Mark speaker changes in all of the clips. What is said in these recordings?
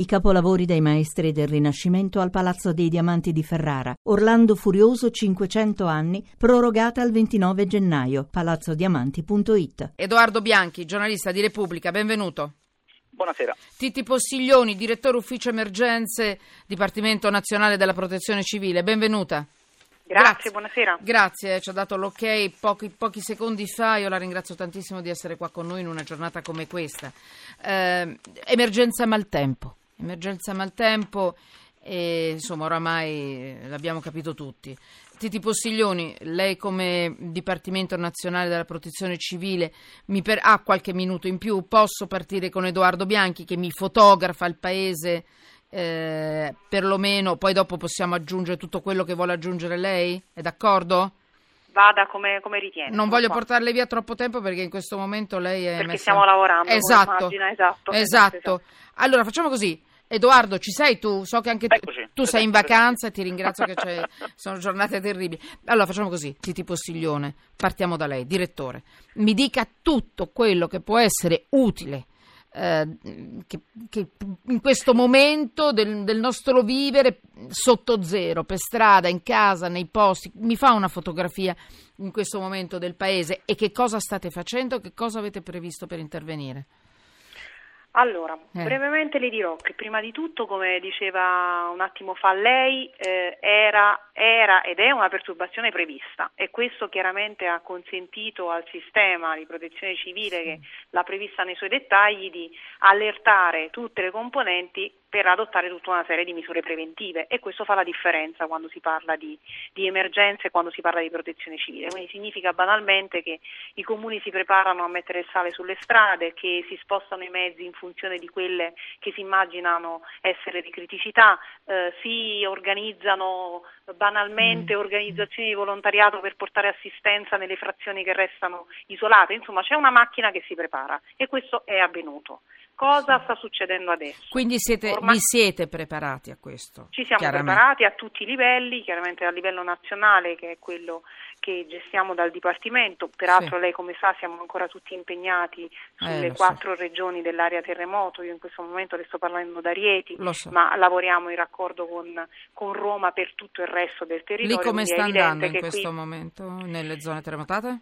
Speaker 1: I capolavori dei maestri del Rinascimento al Palazzo dei Diamanti di Ferrara. Orlando Furioso 500 anni, prorogata al 29 gennaio. palazzodiamanti.it.
Speaker 2: Edoardo Bianchi, giornalista di Repubblica, benvenuto.
Speaker 3: Buonasera.
Speaker 2: Titi Possiglioni, direttore ufficio emergenze, Dipartimento Nazionale della Protezione Civile, benvenuta.
Speaker 3: Grazie, Grazie, buonasera.
Speaker 2: Grazie, ci ha dato l'ok pochi, pochi, secondi fa, io la ringrazio tantissimo di essere qua con noi in una giornata come questa. Eh, emergenza maltempo. Emergenza maltempo e insomma oramai l'abbiamo capito tutti. Titi Possiglioni, lei come Dipartimento Nazionale della Protezione Civile mi per... ha qualche minuto in più, posso partire con Edoardo Bianchi che mi fotografa il paese eh, perlomeno, poi dopo possiamo aggiungere tutto quello che vuole aggiungere lei? È d'accordo?
Speaker 3: vada come, come ritiene.
Speaker 2: Non voglio qua. portarle via troppo tempo perché in questo momento lei è.
Speaker 3: Perché
Speaker 2: messa...
Speaker 3: stiamo lavorando.
Speaker 2: Esatto.
Speaker 3: Immagina, esatto.
Speaker 2: Esatto. esatto. Allora facciamo così. Edoardo, ci sei tu? So che anche tu, tu sei in vacanza e ti ringrazio che sono giornate terribili. Allora facciamo così, Titi Possiglione, partiamo da lei, direttore. Mi dica tutto quello che può essere utile eh, che, che, in questo momento del, del, nostro vivere sotto zero, per strada, in casa, nei posti, mi fa una fotografia in questo momento del paese e che cosa state facendo, che cosa avete previsto per intervenire?
Speaker 3: Allora, eh. brevemente le dirò che prima di tutto, come diceva un attimo fa lei, eh, era, era, ed è una perturbazione prevista e questo chiaramente ha consentito al sistema di protezione civile sì. che l'ha prevista nei suoi dettagli di allertare tutte le componenti per adottare tutta una serie di misure preventive e questo fa la differenza quando si parla di, di emergenze e quando si parla di protezione civile. Quindi significa banalmente che i comuni si preparano a mettere il sale sulle strade, che si spostano i mezzi in funzione di quelle che si immaginano essere di criticità, eh, si organizzano banalmente mm. organizzazioni di volontariato per portare assistenza nelle frazioni che restano isolate, insomma c'è una macchina che si prepara e questo è avvenuto cosa sta succedendo adesso.
Speaker 2: Quindi siete, Ormai, vi siete preparati a questo?
Speaker 3: Ci siamo preparati a tutti i livelli, chiaramente a livello nazionale che è quello che gestiamo dal Dipartimento, peraltro sì. lei come sa siamo ancora tutti impegnati sulle eh, quattro so. regioni dell'area terremoto, io in questo momento le sto parlando da Rieti,
Speaker 2: so.
Speaker 3: ma lavoriamo in raccordo con, con, Roma per tutto il resto del territorio.
Speaker 2: Lì come sta andando in questo qui... momento nelle zone terremotate?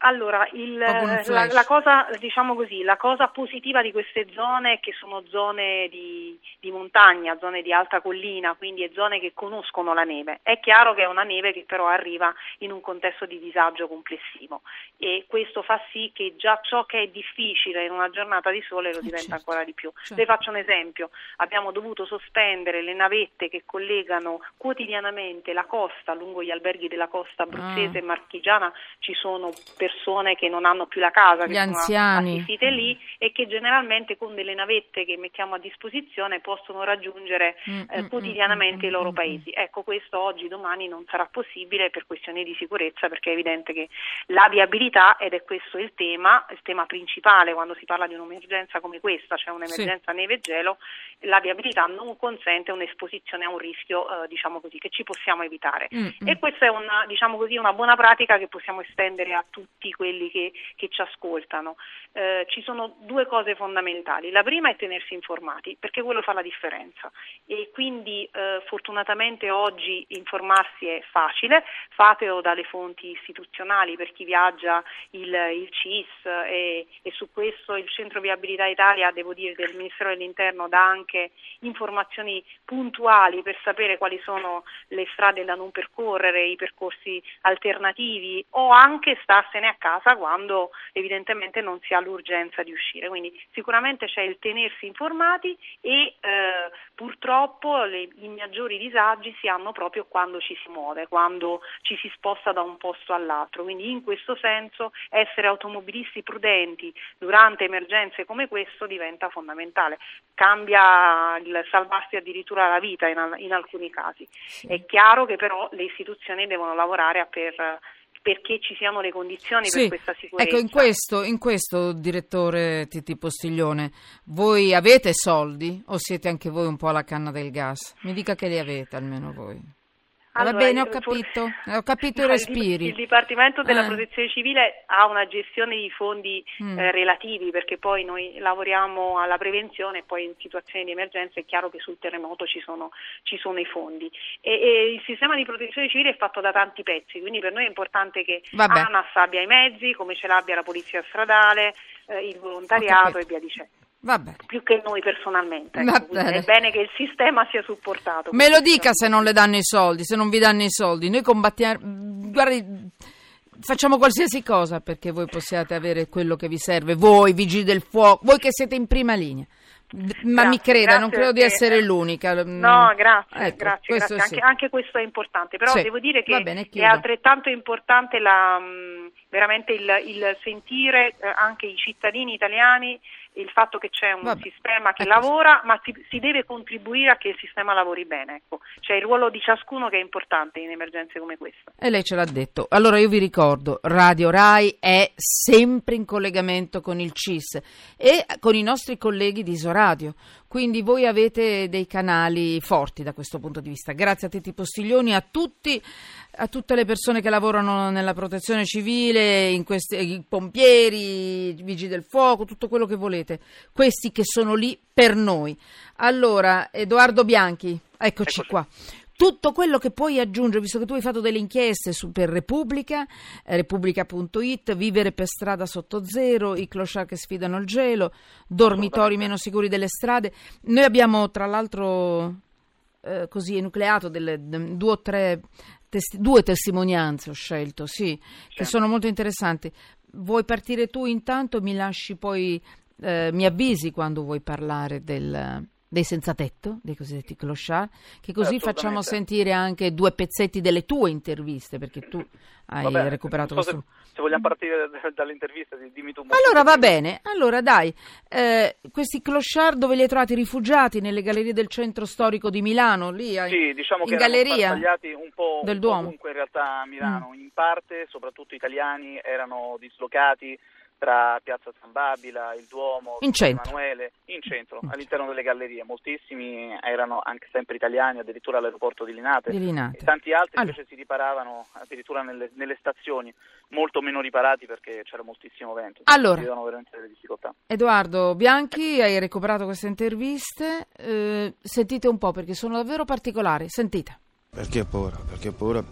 Speaker 3: Allora, il, la, la, cosa, diciamo così, la, cosa, positiva di queste zone è che sono zone di, di, montagna, zone di alta collina, quindi zone che conoscono la neve. È chiaro che è una neve che però arriva in un contesto di disagio complessivo e questo fa sì che già ciò che è difficile in una giornata di sole lo eh, diventa certo. ancora di più. Certo. Le faccio un esempio, abbiamo dovuto sospendere le navette che collegano quotidianamente la costa lungo gli alberghi della costa abruzzese ah. e marchigiana, ci sono per persone che non hanno più la casa,
Speaker 2: Gli
Speaker 3: che
Speaker 2: anziani.
Speaker 3: sono lì e che generalmente con delle navette che mettiamo a disposizione possono raggiungere mm, eh, mm, quotidianamente mm, i loro paesi. Ecco, questo oggi, domani non sarà possibile per questioni di sicurezza perché è evidente che la viabilità, ed è questo il tema, il tema principale quando si parla di un'emergenza come questa, cioè un'emergenza sì. neve e gelo, la viabilità non consente un'esposizione a un rischio, eh, diciamo così, che ci possiamo evitare. E questa è una, diciamo così, una buona pratica che possiamo estendere a tutti tutti quelli che, che ci ascoltano. Eh, ci sono due cose fondamentali. La prima è tenersi informati, perché quello fa la differenza e quindi eh, fortunatamente oggi informarsi è facile, fatelo dalle fonti istituzionali per chi viaggia il, il CIS e, e, su questo il Centro Viabilità Italia, devo dire, del Ministero dell'Interno dà anche informazioni puntuali per sapere quali sono le strade da non percorrere, i percorsi alternativi o anche starsene a casa quando evidentemente non si ha l'urgenza di uscire. Quindi sicuramente c'è il tenersi informati e eh, purtroppo le, i maggiori disagi si hanno proprio quando ci si muove, quando ci si sposta da un posto all'altro. Quindi in questo senso essere automobilisti prudenti durante emergenze come questo diventa fondamentale. Cambia il salvarsi addirittura la vita in, in alcuni casi. Sì. È chiaro che però le istituzioni devono lavorare per perché ci siano le condizioni
Speaker 2: sì,
Speaker 3: per questa sicurezza.
Speaker 2: Ecco, in questo, in questo, direttore Titi Postiglione, voi avete soldi o siete anche voi un po' alla canna del gas? Mi dica che li avete almeno voi. Allora, Va bene, ho capito, ho capito i respiri.
Speaker 3: Il, il Dipartimento della eh. Protezione Civile ha una gestione di fondi mm. eh, relativi perché poi noi lavoriamo alla prevenzione e poi in situazioni di emergenza è chiaro che sul terremoto ci sono, ci sono i fondi. E, e, il sistema di protezione civile è fatto da tanti pezzi, quindi per noi è importante che Vabbè. ANAS abbia i mezzi, come ce l'abbia la polizia stradale, eh, il volontariato e via dicendo. Più che noi personalmente. Ecco, è bene che il sistema sia supportato.
Speaker 2: Me lo dica se non le danno i soldi, se non vi danno i soldi. Noi combattiamo, guardi, facciamo qualsiasi cosa perché voi possiate avere quello che vi serve, voi vigili del fuoco, voi che siete in prima linea. Ma grazie, mi creda, non credo di essere l'unica.
Speaker 3: No, grazie, ecco, grazie, grazie. Sì. Anche, anche, questo è importante, però sì. devo dire che bene, è altrettanto importante la, veramente il, il sentire eh, anche i cittadini italiani il fatto che c'è un Vabbè, sistema che lavora, ma si, si, deve contribuire a che il sistema lavori bene. Ecco. C'è il ruolo di ciascuno che è importante in emergenze come questa.
Speaker 2: E lei ce l'ha detto. Allora io vi ricordo, Radio Rai è sempre in collegamento con il CIS e con i nostri colleghi di Isoradio. Quindi voi avete dei canali forti da questo punto di vista. Grazie a Tetti Postiglioni, a tutti, a tutte le persone che lavorano nella protezione civile, questi, i pompieri, i vigili del fuoco, tutto quello che volete. Questi che sono lì per noi. Allora, Edoardo Bianchi, eccoci, eccoci. qua tutto quello che puoi aggiungere, visto che tu hai fatto delle inchieste su, per Repubblica, eh, repubblica.it, vivere per strada sotto zero, i clochard che sfidano il gelo, dormitori meno sicuri delle strade. Noi abbiamo tra l'altro eh, così enucleato delle, de, due o tre testi, due testimonianze ho scelto, sì, sì, che sono molto interessanti. Vuoi partire tu intanto, mi lasci poi, eh, mi avvisi quando vuoi parlare del dei senza tetto, dei cosiddetti clochard, che così facciamo sentire anche due pezzetti delle tue interviste, perché tu hai Vabbè, recuperato so
Speaker 4: questo... Se, se, vogliamo partire dalle interviste, dimmi tu.
Speaker 2: Allora va bene, allora dai, eh, questi clochard dove li hai trovati rifugiati? Nelle gallerie del centro storico di Milano, lì hai...
Speaker 4: Sì, diciamo
Speaker 2: in
Speaker 4: che
Speaker 2: galleria
Speaker 4: tagliati un po',
Speaker 2: del Duomo.
Speaker 4: comunque in realtà a Milano, mm. in parte, soprattutto italiani, erano dislocati tra Piazza San Babila, il Duomo,
Speaker 2: in
Speaker 4: San Emanuele, in centro, all'interno delle gallerie. Moltissimi erano anche sempre italiani, addirittura all'aeroporto di Linate.
Speaker 2: Di Linate.
Speaker 4: E tanti altri allora. invece si riparavano addirittura nelle, nelle, stazioni, molto meno riparati perché c'era moltissimo vento.
Speaker 2: Allora,
Speaker 4: veramente delle difficoltà.
Speaker 2: Edoardo Bianchi, hai recuperato queste interviste. Eh, sentite un po' perché sono davvero particolari. Sentite.
Speaker 5: Perché paura? Perché paura?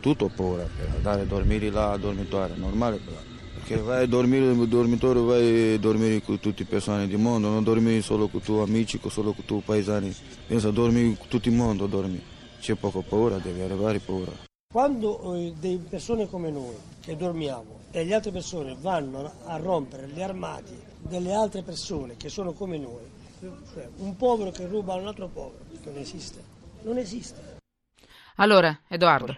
Speaker 5: Tutto paura, per andare a dormire là, a dormitorio, normale. Però che vai a dormire nel dormitorio, vai a dormire con tutte le persone del mondo, non dormi solo con i tuoi amici, solo con i tuoi paesani, pensa a dormire con tutto il mondo, dormi. C'è poco paura, devi arrivare paura.
Speaker 6: Quando eh, delle persone come noi, che dormiamo, e le altre persone vanno a rompere gli armadi delle altre persone che sono come noi, cioè un povero che ruba a un altro povero, non esiste, non esiste.
Speaker 2: Allora, Edoardo.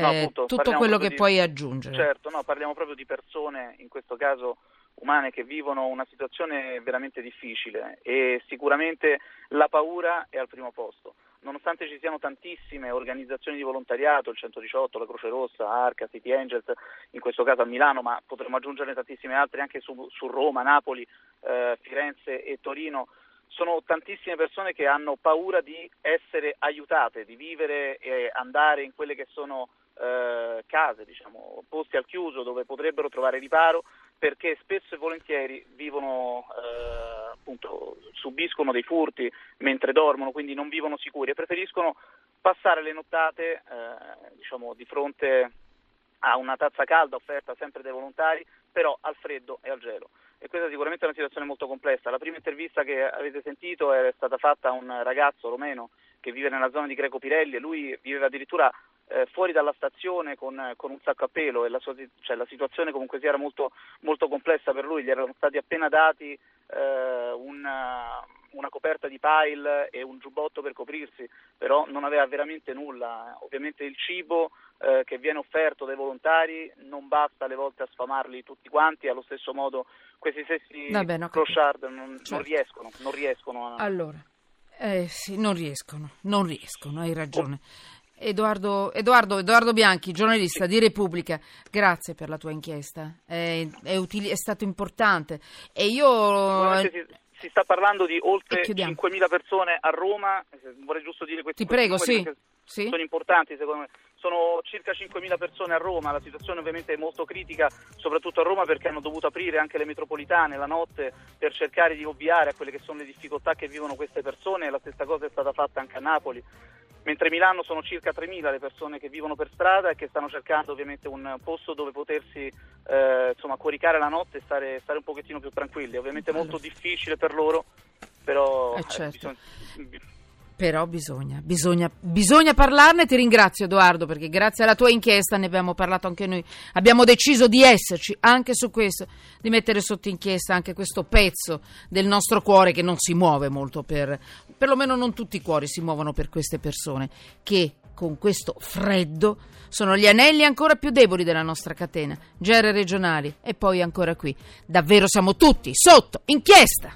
Speaker 2: No, eh, appunto, tutto quello che di, puoi aggiungere.
Speaker 4: Certo, no, parliamo proprio di persone, in questo caso umane, che vivono una situazione veramente difficile e sicuramente la paura è al primo posto. Nonostante ci siano tantissime organizzazioni di volontariato, il 118, la Croce Rossa, Arca, City Angels, in questo caso a Milano, ma potremmo aggiungerne tantissime altre anche su, su Roma, Napoli, eh, Firenze e Torino, sono tantissime persone che hanno paura di essere aiutate, di vivere e andare in quelle che sono eh, case, diciamo, posti al chiuso dove potrebbero trovare riparo perché spesso e volentieri vivono, eh, appunto, subiscono dei furti mentre dormono, quindi non vivono sicuri e preferiscono passare le nottate eh, diciamo, di fronte a una tazza calda offerta sempre dai volontari, però al freddo e al gelo. E questa sicuramente è una situazione molto complessa. La prima intervista che avete sentito è stata fatta a un ragazzo romeno che vive nella zona di Greco Pirelli e lui viveva addirittura eh, fuori dalla stazione con, con, un sacco a pelo e la, sua, cioè, la situazione comunque sia era molto, molto, complessa per lui, gli erano stati appena dati eh, una, una, coperta di pile e un giubbotto per coprirsi, però non aveva veramente nulla. Ovviamente il cibo eh, che viene offerto dai volontari non basta alle volte a sfamarli tutti quanti, allo stesso modo questi stessi clochard non, certo. non, riescono, non riescono a...
Speaker 2: Allora. Eh sì, non riescono, non riescono, hai ragione. Edoardo, Edoardo, Edoardo, Bianchi, giornalista di Repubblica, grazie per la tua inchiesta, è, è, utili, è stato importante. E io...
Speaker 4: Si, si, sta parlando di oltre 5.000 persone a Roma, vorrei giusto dire questi
Speaker 2: Ti prego, sì. Sì.
Speaker 4: sono importanti secondo me. Sono circa 5.000 persone a Roma, la situazione ovviamente è molto critica, soprattutto a Roma perché hanno dovuto aprire anche le metropolitane la notte per cercare di ovviare a quelle che sono le difficoltà che vivono queste persone, la stessa cosa è stata fatta anche a Napoli mentre a Milano sono circa 3.000 le persone che vivono per strada e che stanno cercando ovviamente un posto dove potersi eh, insomma, coricare la notte e stare, stare, un pochettino più tranquilli. Ovviamente è molto difficile per loro, però
Speaker 2: eh certo.
Speaker 4: bisogna,
Speaker 2: però bisogna, bisogna, bisogna parlarne. Ti ringrazio Edoardo perché grazie alla tua inchiesta ne abbiamo parlato anche noi. Abbiamo deciso di esserci anche su questo, di mettere sotto inchiesta anche questo pezzo del nostro cuore che non si muove molto per, perlomeno non tutti i cuori si muovono per queste persone che con questo freddo sono gli anelli ancora più deboli della nostra catena, gere regionali e poi ancora qui. Davvero siamo tutti sotto inchiesta.